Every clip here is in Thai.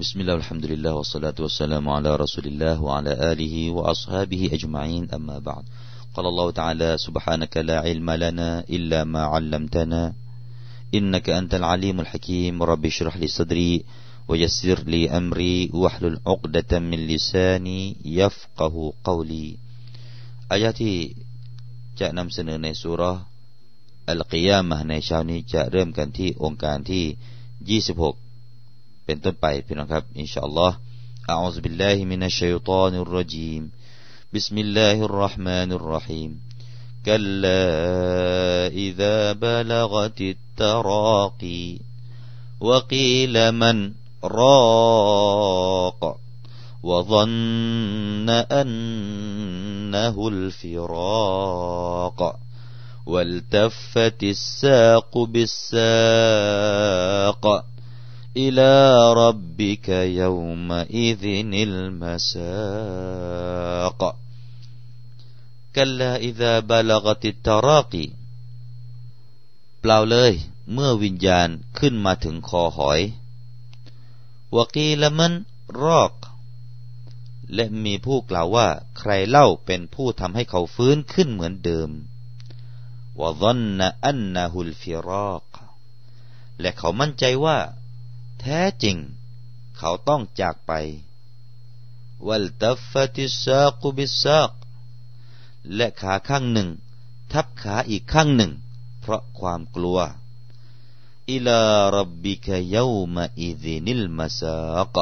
بسم الله والحمد لله والصلاة والسلام على رسول الله وعلى آله وأصحابه أجمعين أما بعد قال الله تعالى سبحانك لا علم لنا إلا ما علمتنا إنك أنت العليم الحكيم رب اشرح لي صدري ويسر لي أمري واحلل عقدة من لساني يفقه قولي آياتي จะนำเสนอในสุรอัลกิยามะในเช้านี้จะเริ่มกันที่องค์การที่26 เป็นต้นไปพี่น้องครับอินชาอัลลอฮ์ أعوذ بالله من الشيطان الرجيم بسم الله الرحمن الرحيم كلا إذا بلغت التراقي وقيل من راق وظن أنه الفراق والتفت الساق بالساق إلى ربك يومئذ المساق كلا إذا بلغت التراقي เปล่าเลยเมื่อวิญญาณขึ้นมาถึงคอหอยวกีละมันรอก และมีผู้กล่าวว่า ใครเล่าเป็นผู้ทำให้เขาฟื้นขึ้นเหมือนเดิมวะซันนะอันนะฮุลฟิรอกและเขามั่นใจว่าแ แท้จริง เขาต้องจากไปوالتفت الساق بالساقและขาข้างหนึ่ง ทับขาอีกข้างหนึ่ง เพราะความกลัวإلى ربك يومئذ المساقก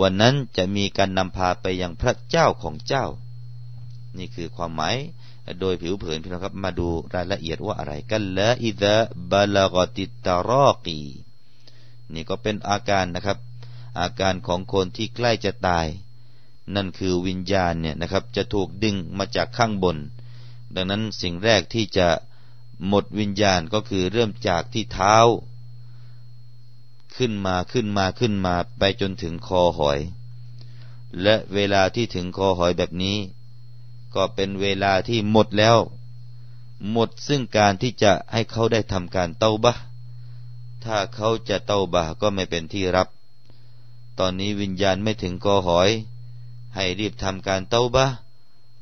วันนั้นจะมีการนำพาไปยังพระเจ้าของเจ้า นี่คือความหมายโดยผิวเผินพี่น้องครับ มาดูรายละเอียดว่าอะไรกันละอิดะบาลากติตารอกี นี่ก็เป็นอาการนะครับ อาการของคนที่ใกล้จะตาย นั่นคือวิญญาณเนี่ยนะครับ จะถูกดึงมาจากข้างบน ดังนั้นสิ่งแรกที่จะหมดวิญญาณก็คือเริ่มจากที่เท้า ขึ้นมาขึ้นมาขึ้นมาไปจนถึงคอหอย และเวลาที่ถึงคอหอยแบบนี้ ก็เป็นเวลาที่หมดแล้ว หมดซึ่งการที่จะให้เขาได้ทำการเต้าบะ ถ้าเขาจะเต้าบาก็ไม่เป็นที่รับ ตอนนี้วิญญาณไม่ถึงกอหอย ให้รีบทำการเต้าบา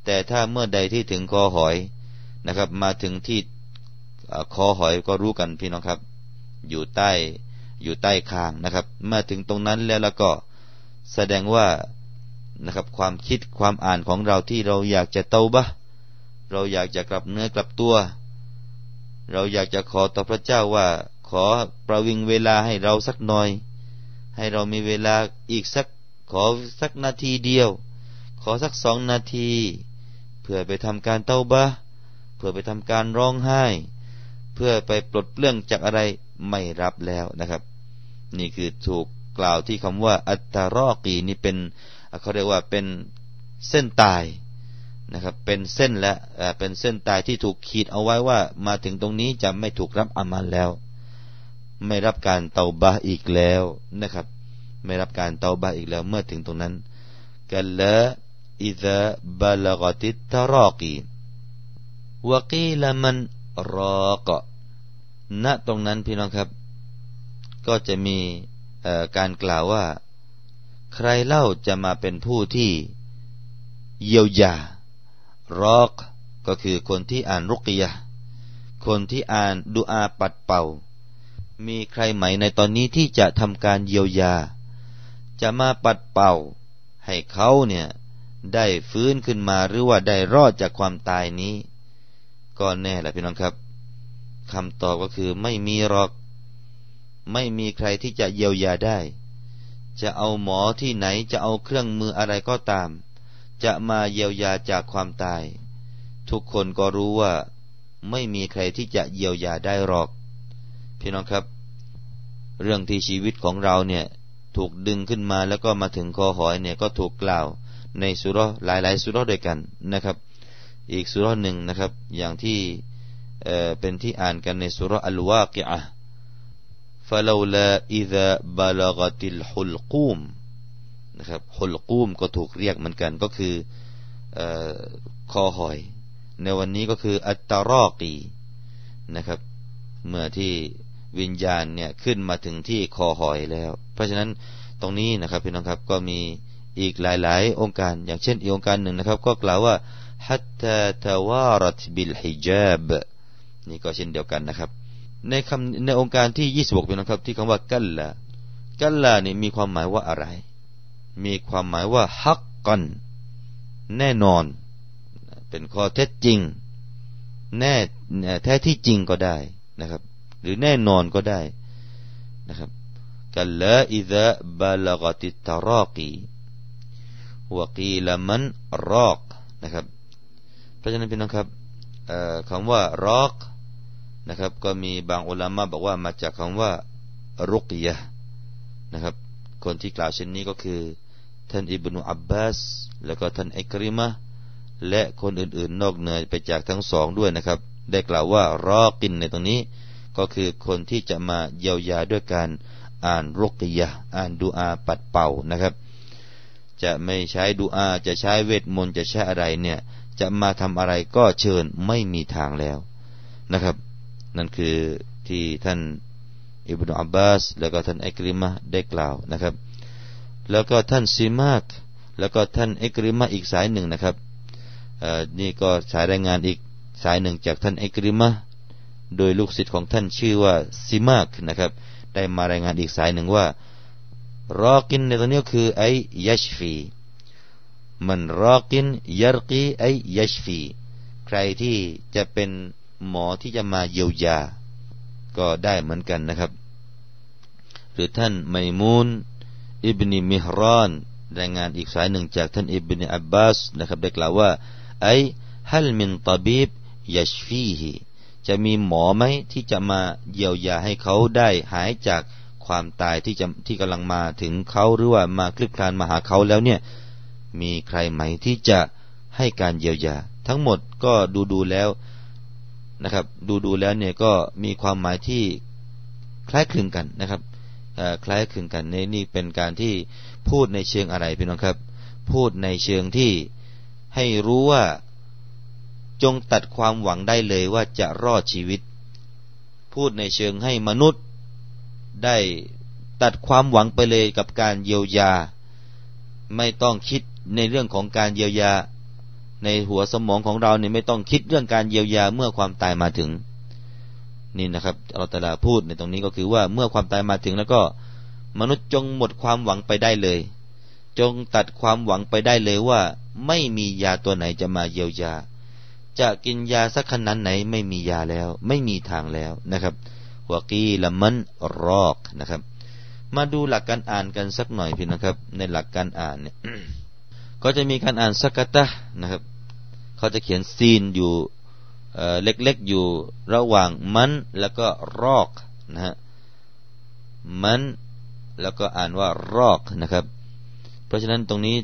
แต่ถ้าเมื่อใดที่ถึงกอหอยนะครับ มาถึงที่คอหอยก็รู้กันพี่น้องครับ อยู่ใต้อยู่ใต้คางนะครับ มาถึงตรงนั้นแล้วแล้วก็แสดงว่านะครับความคิดความอ่านของเราที่เราอยากจะเต้าบะเราอยากจะกลับเนื้อกลับตัว เราอยากจะขอต่อพระเจ้าว่า ขอประวิงเวลาให้เราสักหน่อย ให้เรามีเวลาอีกสักขอสักนาทีเดียว ขอสักสองนาที เพื่อไปทำการเต้าบะเพื่อไปทำการร้องไห้ เพื่อไปปลดเปลื้องจากอะไรไม่รับแล้วนะครับ นี่คือถูกกล่าวที่คำว่า อัตตารอกีนี่เป็นเขาเรียกว่าเป็นเส้นตายนะครับเป็นเส้นและเป็นเส้นตายที่ถูกขีดเอาไว้ว่ามาถึงตรงนี้จะไม่ถูกรับอามันแล้ว ไม่รับการเตาบาอีกแล้วนะครับ ไม่รับการเตาบาอีกแล้ว เมื่อถึงตรงนั้นกันละอิซาบาลกติตรอกีวกีละมันรอกณตรงนั้นพี่น้องครับ ก็จะมีการกล่าวว่า ใครเล่าจะมาเป็นผู้ที่เยียวยารอกก็คือคนที่อ่านรุกยะคนที่อ่านดูอาปัดเป่า มีใครไหมในตอนนี้ที่จะทำการเยียวยา จะมาปัดเป่า ให้เขาเนี่ย ได้ฟื้นขึ้นมาหรือว่าได้รอดจากความตายนี้ ก็แน่แหละพี่น้องครับคำตอบก็คือไม่มีหรอก ไม่มีใครที่จะเยียวยาได้ จะเอาหมอที่ไหนจะเอาเครื่องมืออะไรก็ตาม จะมาเยียวยาจากความตาย ทุกคนก็รู้ว่า ไม่มีใครที่จะเยียวยาได้หรอก พี่น้องครับ เรื่องที่ชีวิตของเราเนี่ยถูกดึงขึ้นมาแล้วก็มาถึงคอหอยเนี่ยก็ถูกกล่าวในสุรหลายๆสุรด้วยกันนะครับ อีกสุรหนึ่งนะครับ อย่างที่เอ่อเป็นที่อ่านกันในสุรอัลวากิอะ فلولا إذا بلغت الحلقوم นะครับฮุลกูมก็ถูกเรียกเหมือนกัน ก็คือคอหอย ในวันนี้ก็คืออัตตารอกีนะครับเมื่อที่ วิญญาณเนี่ยขึ้นมาถึงที่คอหอยแล้ว เพราะฉะนั้นตรงนี้นะครับพี่น้องครับก็มีอีกหลายๆ องค์การ อย่างเช่นอีกองค์การหนึ่งนะครับ ก็กล่าวว่าฮัตตาทวารตบิลฮิญาบนี่ก็เช่นเดียวกันนะครับ ในคำในองค์การที่ยี่สิบกพี่น้องครับ ที่คำว่ากัลละกัลละนี่มีความหมายว่าอะไร มีความหมายว่าฮักกัน แน่นอน เป็นข้อเท็จจริง แน่แท้ที่จริงก็ได้นะครับ หรือแน่นอนก็ได้นะครับกัลละอิดะบาลกติตรอกีวกีลมันรอกนะครับเพราะฉะนั้นพี่น้องครับคำว่ารอกนะครับ ก็มีบางอุลามะบอกว่ามาจากคำว่ารุกยะนะครับ คนที่กล่าวเช่นนี้ก็คือ ท่านอิบนุอับบาส แล้วก็ท่านอิกริมะและคนอื่นๆ นอกเหนือไปจากทั้งสองด้วยนะครับ ได้กล่าวว่ารอกินในตรงนี้ ก็คือคนที่จะมาเยียวยาด้วยการอ่านรุกยะอ่านดูอาปัดเป่านะครับ จะไม่ใช้ดูอาจะใช้เวทมนต์จะใช้อะไรเนี่ยจะมาทำอะไรก็เชิญไม่มีทางแล้วนะครับ นั่นคือที่ท่านอิบนุอับบาส แล้วก็ท่านอิกริมะได้กล่าวนะครับ แล้วก็ท่านซีมาก แล้วก็ท่านอิกริมะอีกสายหนึ่งนะครับนี่ก็สายรายงานอีกสายหนึ่งจากท่านอิกริมะ โดยลูกศิษย์ของท่านชื่อว่าซีมากนะครับ ได้มารายงานอีกสายหนึ่งว่ารอกินในตรงนี้คือไอยัชฟีมันรอกินยรกีไอยัชฟีใครที่จะเป็นหมอที่จะมาเยียวยา ก็ได้เหมือนกันนะครับ หรือท่านไมมูนอิบนีมิฮรานรายงานอีกสายหนึ่งจากท่านอิบนีอับบาสนะครับได้กล่าวว่าไอฮัลมินตบีบยัชฟีฮี จะมีหมอไหมที่จะมาเยียวยาให้เขาได้หายจากความตายที่จะที่กำลังมาถึงเขาหรือว่ามาคลิกคลานมาหาเขาแล้วเนี่ย มีใครไหมที่จะให้การเยียวยา ทั้งหมดก็ดูดูแล้วนะครับ ดูดูแล้วเนี่ยก็มีความหมายที่คล้ายคลึงกันนะครับคล้ายคลึงกันในนี่เป็นการที่พูดในเชิงอะไรพี่น้องครับ พูดในเชิงที่ให้รู้ว่า จงตัดความหวังได้เลยว่าจะรอดชีวิต พูดในเชิงให้มนุษย์ ได้ตัดความหวังไปเลยกับการเยียวยา ไม่ต้องคิดในเรื่องของการเยียวยา ในหัวสมองของเราเนี่ยไม่ต้องคิดเรื่องการเยียวยาเมื่อความตายมาถึง นี่นะครับเราแต่ละพูดในตรงนี้ก็คือว่าเมื่อความตายมาถึงแล้วก็มนุษย์จงหมดความหวังไปได้เลย จงตัดความหวังไปได้เลยว่า ไม่มียาตัวไหนจะมาเยียวยา จะกินยาสักขนาดไหนไม่มียาแล้ว ไม่มีทางแล้วนะครับวกีละมันรอกนะครับ มาดูหลักการอ่านกันสักหน่อยพี่นะครับ ในหลักการอ่านเนี่ยก็จะมีการอ่านสักตะนะครับ เขาจะเขียนซีนอยู่เล็กๆอยู่ระหว่างมันแล้วก็รอกนะฮะมันแล้วก็อ่านว่ารอกนะครับ เพราะฉะนั้นตรงนี้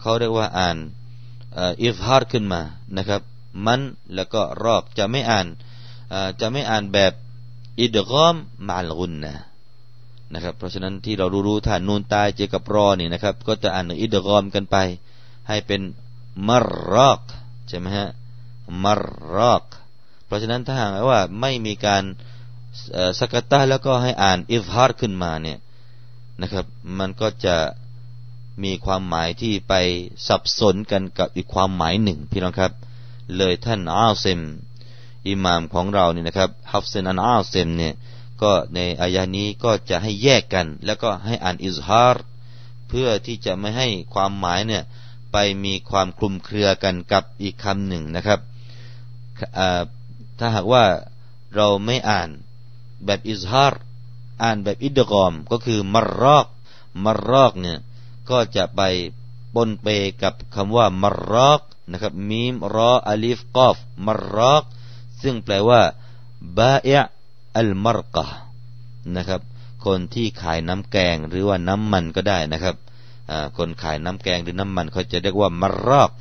เขาเรียกว่าอ่าน อิฟฮาร์ขึ้นมานะครับ มันแล้วก็รอกจะไม่อ่านจะไม่อ่านแบบอิดกอมมาลกุนนะนะครับ เพราะฉะนั้นที่เรารู้ๆถ้านูนตายเจอกับรอนี่นะครับ ก็จะอ่านอิดกอมกันไป ให้เป็นมารรอกใช่ไหมฮะมารรอก เพราะฉะนั้นถ้าหากว่าไม่มีการสกัตตาแล้วก็ให้อ่านอิฟฮาร์ขึ้นมาเนี่ยนะครับ มันก็จะ มีความหมายที่ไปสับสนกันกับอีกความหมายหนึ่งพี่น้องครับ เลยท่านอาซิมอิหม่ามของเราเนี่ยนะครับฮัฟซินอันอาซิมเนี่ยก็ในอายานี้ก็จะให้แยกกัน แล้วก็ให้อ่าน إظهار เพื่อที่จะไม่ให้ความหมายเนี่ยไปมีความคลุมเครือกันกับอีกคำหนึ่งนะครับถ้าหากว่าเราไม่อ่านแบบ إظهارอ่านแบบอิดกอมก็คือมรรอกมรรอกเนี่ย ก็จะไปปนเปกับคำว่ามรรอกนะครับมีมรออลิฟกอฟมรอกซึ่งแปลว่าบาเออัลมารกะนะครับ คนที่ขายน้ำแกงหรือว่าน้ำมันก็ได้นะครับคนขายน้ำแกงหรือน้ำมันเขาจะเรียกว่ามารอก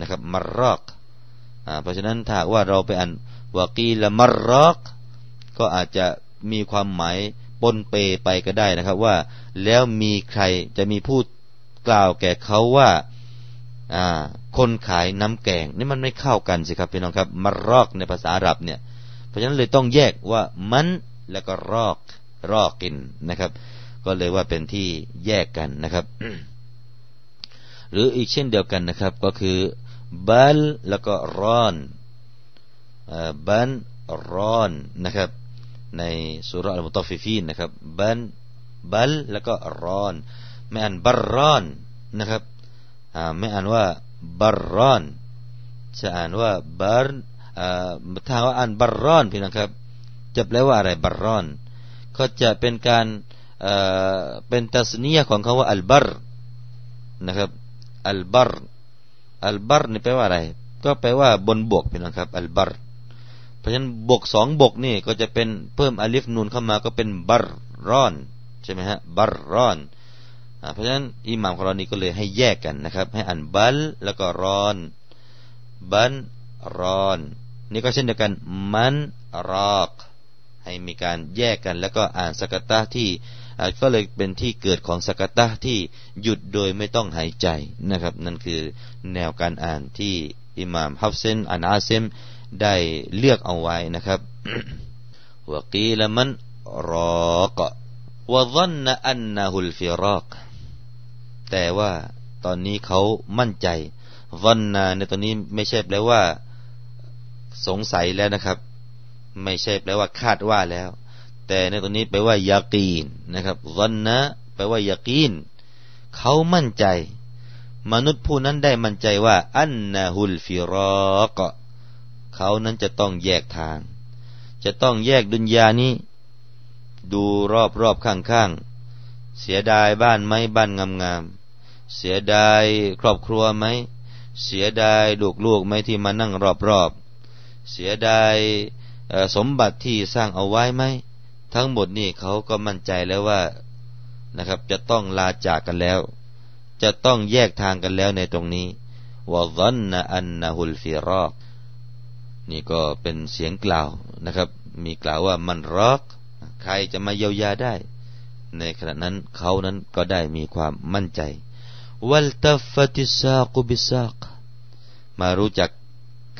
นะครับมารอกเพราะฉะนั้นถ้าว่าเราไปอ่านวากีละมารอกก็อาจจะมีความหมาย ปนเปไปก็ได้นะครับว่า แล้วมีใครจะมีพูดกล่าวแก่เขาว่าคนขายน้ำแกงนี่มันไม่เข้ากันสิครับพี่น้องครับมารอกในภาษาอาหรับเนี่ย เพราะฉะนั้นเลยต้องแยกว่ามันแล้วก็รอกรอกกินนะครับ ก็เลยว่าเป็นที่แยกกันนะครับ หรืออีกเช่นเดียวกันนะครับ ก็คือบัลแล้วก็ร้อนบันร้อนนะครับ ในสุรอัลมุตฟิฟีนนะครับบันบัลแล้วก็รอนไม่อ่านบรรอนนะครับไม่อ่านว่าบรรอนจะอ่านว่าบารถ้าว่าอ่านบรรอนพี่นะครับ จะแปลว่าอะไรบรรอน ก็จะเป็นการเป็นตัสนียของคำว่าอัลบรนะครับอัลบรอัลบรนี่แปลว่าอะไร ก็แปลว่าบนบกพี่นะครับอัลบร์ เพราะฉะนั้นบกสองบกนี่ก็จะเป็นเพิ่มอลิฟนูนเข้ามาก็เป็นบรรอนใช่ไหมฮะบรรอนเพราะฉะนั้นอิหม่ามของเรานี่ก็เลยให้แยกกันนะครับ ให้อ่านบัลแล้วก็รอน บันรอน นี่ก็เช่นเดียวกันมันรอกให้มีการแยกกัน แล้วก็อ่านสกตะที่ก็เลยเป็นที่เกิดของสกตะที่หยุดโดยไม่ต้องหายใจนะครับ นั่นคือแนวการอ่านที่อิหม่ามฮับเซนอันอาเซม ได้เลือกเอาไว้นะครับวกีลมันรอกวะซันนอันนะฮุลฟิรอกแต่ว่าตอนนี้เขามั่นใจวันนาในตอนนี้ไม่ใช่แปลว่า สงสัยแล้วนะครับ ไม่ใช่แปลว่าคาดว่าแล้ว แต่ในตอนนี้แปลว่ายากีนนะครับวันนะแปลว่ายากีนเขามั่นใจ มนุษย์ผู้นั้นได้มั่นใจว่า อันนาฮุลฟิรอก เขานั้นจะต้องแยกทาง จะต้องแยกดุนยานี้ ดูรอบรอบข้างข้างเสียดายบ้านไหมบ้านงามๆ เสียดายครอบครัวไหม เสียดายลูกๆไหมที่มานั่งรอบๆ เสียดายสมบัติที่สร้างเอาไว้ไหม ทั้งหมดนี่เขาก็มั่นใจแล้วว่านะครับจะต้องลาจากกันแล้ว จะต้องแยกทางกันแล้วในตรงนี้วะซันนะอันนะฮุลฟิรอก นี่ก็เป็นเสียงกล่าวนะครับ มีกล่าวว่ามันรอกใครจะมาเยียวยาได้ ในขณะนั้นเขานั้นก็ได้มีความมั่นใจوالتفت الساق بالساق มารู้จัก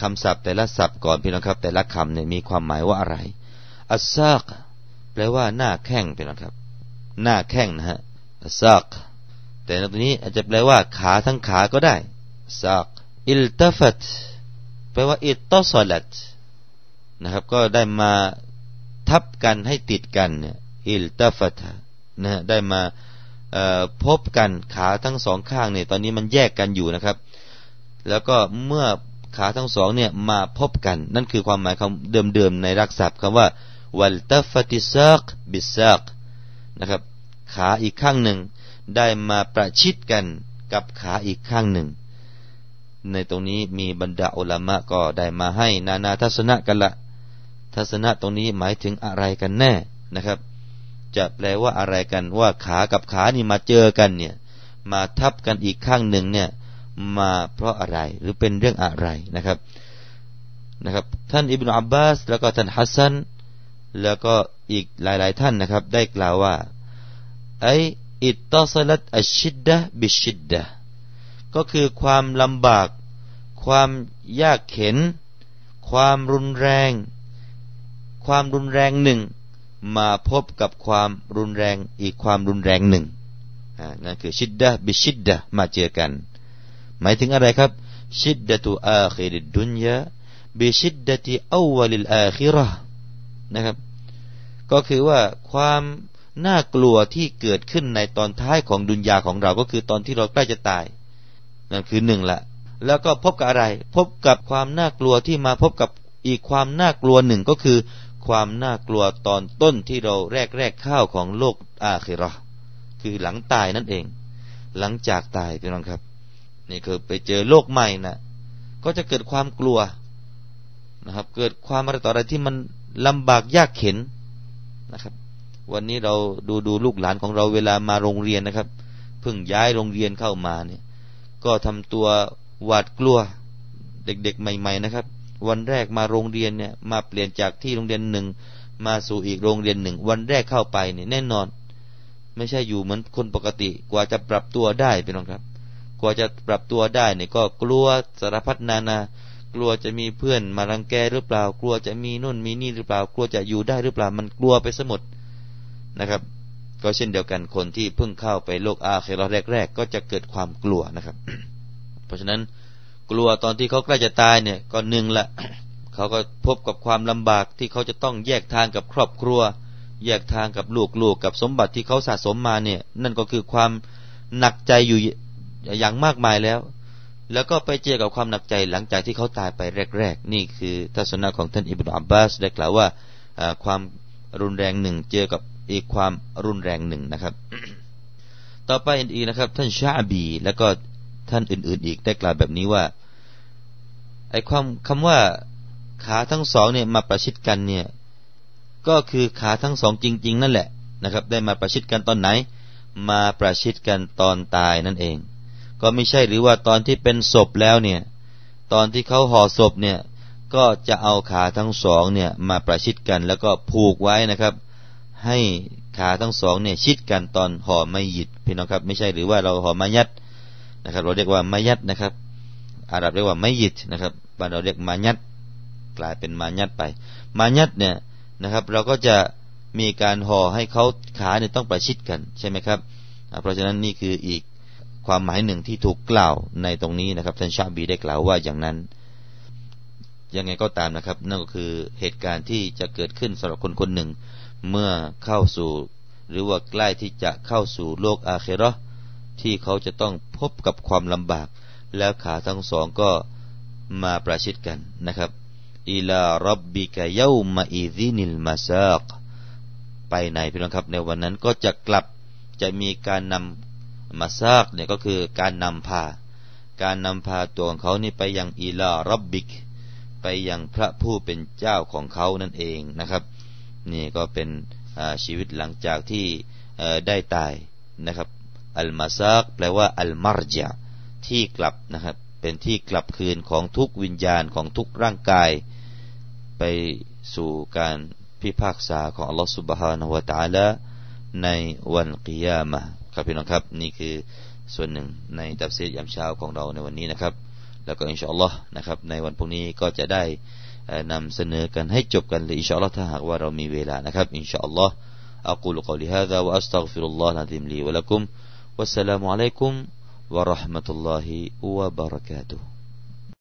คำศัพท์แต่ละศัพท์ก่อนพี่น้องครับ แต่ละคำเนี่ยมีความหมายว่าอะไร الساق แปลว่าหน้าแข้งพี่น้องครับ หน้าแข้งนะฮะالساق แต่ในตัวนี้อาจจะแปลว่าขาทั้งขาก็ได้ساق التفت แปลว่า اتصلت นะครับ ก็ได้มาทับกันให้ติดกันเนี่ยالتفت นะได้มาพบกันขาทั้งสองข้างเนี่ยตอนนี้มันแยกกันอยู่นะครับ แล้วก็เมื่อขาทั้งสองเนี่ยมาพบกัน นั่นคือความหมายคำเดิมๆในรักษาคำว่าوالتفت الساق بالساق นะครับ ขาอีกข้างหนึ่ง ได้มาประชิดกันกับขาอีกข้างหนึ่ง ในตรงนี้มีบรรดาอุลามะก็ได้มาให้ นานาทัศนะกันละทัศนะตรงนี้หมายถึงอะไรกันแน่นะครับ จะแปลว่าอะไรกันว่าขากับขานี่มาเจอกันเนี่ย มาทับกันอีกข้างหนึ่งเนี่ย มาเพราะอะไรหรือเป็นเรื่องอะไรนะครับนะครับ ท่านอิบนาอับบาส แล้วก็ท่านฮัสซันแล้วก็อีกหลาย ๆ ท่านนะครับ ได้กล่าวว่าأي اتصلت الشدة بالشدة ก็คือความลำบาก ความยากเข็น ความรุนแรง ความรุนแรงหนึ่ง มาพบกับความรุนแรงอีกความรุนแรงหนึ่งนั่นคือชิดดะบิชิดดะมาเจอกัน หมายถึงอะไรครับ ชิดดะตุอาคิริดุนยาบิชิดดะติอาวลิลอาคิระนะครับ ก็คือว่าความน่ากลัวที่เกิดขึ้นในตอนท้ายของดุนยาของเราก็คือตอนที่เราใกล้จะตาย นั่นคือหนึ่งละ แล้วก็พบกับอะไร พบกับความน่ากลัวที่มาพบกับอีกความน่ากลัวหนึ่งก็คือ ความน่ากลัวตอนต้นที่เราแรกแรกข้าวของโลกอาคิรอคือหลังตายนั่นเอง หลังจากตายพี่น้องครับ นี่คือไปเจอโลกใหม่นะก็จะเกิดความกลัวนะครับ เกิดความอะไรต่ออะไรที่มันลำบากยากเข็นนะครับ วันนี้เราดูดูลูกหลานของเราเวลามาโรงเรียนนะครับเพิ่งย้ายโรงเรียนเข้ามาเนี่ย ก็ทำตัวหวาดกลัวเด็กๆใหม่ ๆนะครับ วันแรกมาโรงเรียนเนี่ยมาเปลี่ยนจากที่โรงเรียนหนึ่งมาสู่อีกโรงเรียนหนึ่ง วันแรกเข้าไปเนี่ยแน่นอน ไม่ใช่อยู่เหมือนคนปกติ กว่าจะปรับตัวได้เป็นองครับ กว่าจะปรับตัวได้เนี่ยก็กลัวสารพัดนานา กลัวจะมีเพื่อนมารังแกหรือเปล่า กลัวจะมีนู่นมีนี่หรือเปล่า กลัวจะอยู่ได้หรือเปล่า มันกลัวไปสมดนะครับ ก็เช่นเดียวกันคนที่เพิ่งเข้าไปโลกอาเคราแรก ๆ ก็จะเกิดความกลัวนะครับ เพราะฉะนั้นกลัวตอนที่เขาใกล้จะตายเนี่ยก็หนึ่งละเขาก็พบกับความลำบากที่เขาจะต้องแยกทางกับครอบครัว แยกทางกับลูกๆกับสมบัติที่เขาสะสมมาเนี่ยนั่นก็คือความหนักใจอยู่อย่างมากมายแล้ว แล้วก็ไปเจอกับความหนักใจหลังจากที่เขาตายไปแรก ๆ นี่คือทัศนะของท่านอิบนาอับบาสได้กล่าวว่าความรุนแรงหนึ่งเจอกับ อีกความรุนแรงหนึ่งนะครับ ต่อไปอีกนะครับ ท่านชาบี แล้วก็ท่านอื่น ๆ อีกได้กล่าวแบบนี้ว่าไอ้ความคำว่าขาทั้งสองเนี่ยมาประชิดกันเนี่ย ก็คือขาทั้งสองจริง ๆ นั่นแหละนะครับ ได้มาประชิดกันตอนไหน มาประชิดกันตอนตายนั่นเอง ก็ไม่ใช่หรือว่าตอนที่เป็นศพแล้วเนี่ย ตอนที่เขาห่อศพเนี่ย ก็จะเอาขาทั้งสองเนี่ยมาประชิดกันแล้วก็ผูกไว้นะครับ ให้ขาทั้งสองเนี่ยชิดกันตอนห่อไม่ยิดพี่น้องครับ ไม่ใช่หรือว่าเราห่อมายัดนะครับ เราเรียกว่ามายัดนะครับ อาหรับเรียกว่าไม่ยิดนะครับบ้านเราเรียกมายัดกลายเป็นมายัดไป มายัดเนี่ยนะครับ เราก็จะมีการห่อให้เขาขาเนี่ยต้องประชิดกันใช่ไหมครับ เพราะฉะนั้นนี่คืออีกความหมายหนึ่งที่ถูกกล่าวในตรงนี้นะครับท่านชาบีได้กล่าวว่าอย่างนั้น ยังไงก็ตามนะครับ นั่นก็คือเหตุการณ์ที่จะเกิดขึ้นสำหรับคนคนหนึ่ง เมื่อเข้าสู่ หรือว่าใกล้ที่จะเข้าสู่โลกอาเครอที่เขาจะต้องพบกับความลำบาก แล้วขาทั้งสองก็มาประชิดกันนะครับอิลารับบิกะเยามาอีซินิลมาซากไปไหนพี่น้องครับในวันนั้นก็จะกลับจะมีการนำมาซากเนี่ยก็คือการนำพา การนำพาตัวของเขานี่ไปยังอิลารับบิก ไปยังพระผู้เป็นเจ้าของเขานั่นเองนะครับ นี่ก็เป็นชีวิตหลังจากที่ได้ตายนะครับอัลมาซักแปลว่าอัลมารจาที่กลับนะครับ เป็นที่กลับคืนของทุกวิญญาณของทุกร่างกาย ไปสู่การพิพากษาของอัลลอฮฺสุบฮานะฮุวาตาละในวันกิยามะครับพี่น้องครับ นี่คือส่วนหนึ่งในตับเสียยามเช้าของเราในวันนี้นะครับ แล้วก็อินชาอัลลอฮ์นะครับ ในวันพรุ่งนี้ก็จะได้ นําเสนอกันให้จบกันเลยอินชาอัลลอฮ์ถ้าหากว่าเรามีเวลานะครับอินชาอัลลอฮ์อักูลกอลิฮะซาวะอัสตัฆฟิรุลลอฮ์นะซิมลีวะลักุมวัสสลามุอะลัยกุมวะราะห์มะตุลลอฮิวะบะเราะกาตุฮ์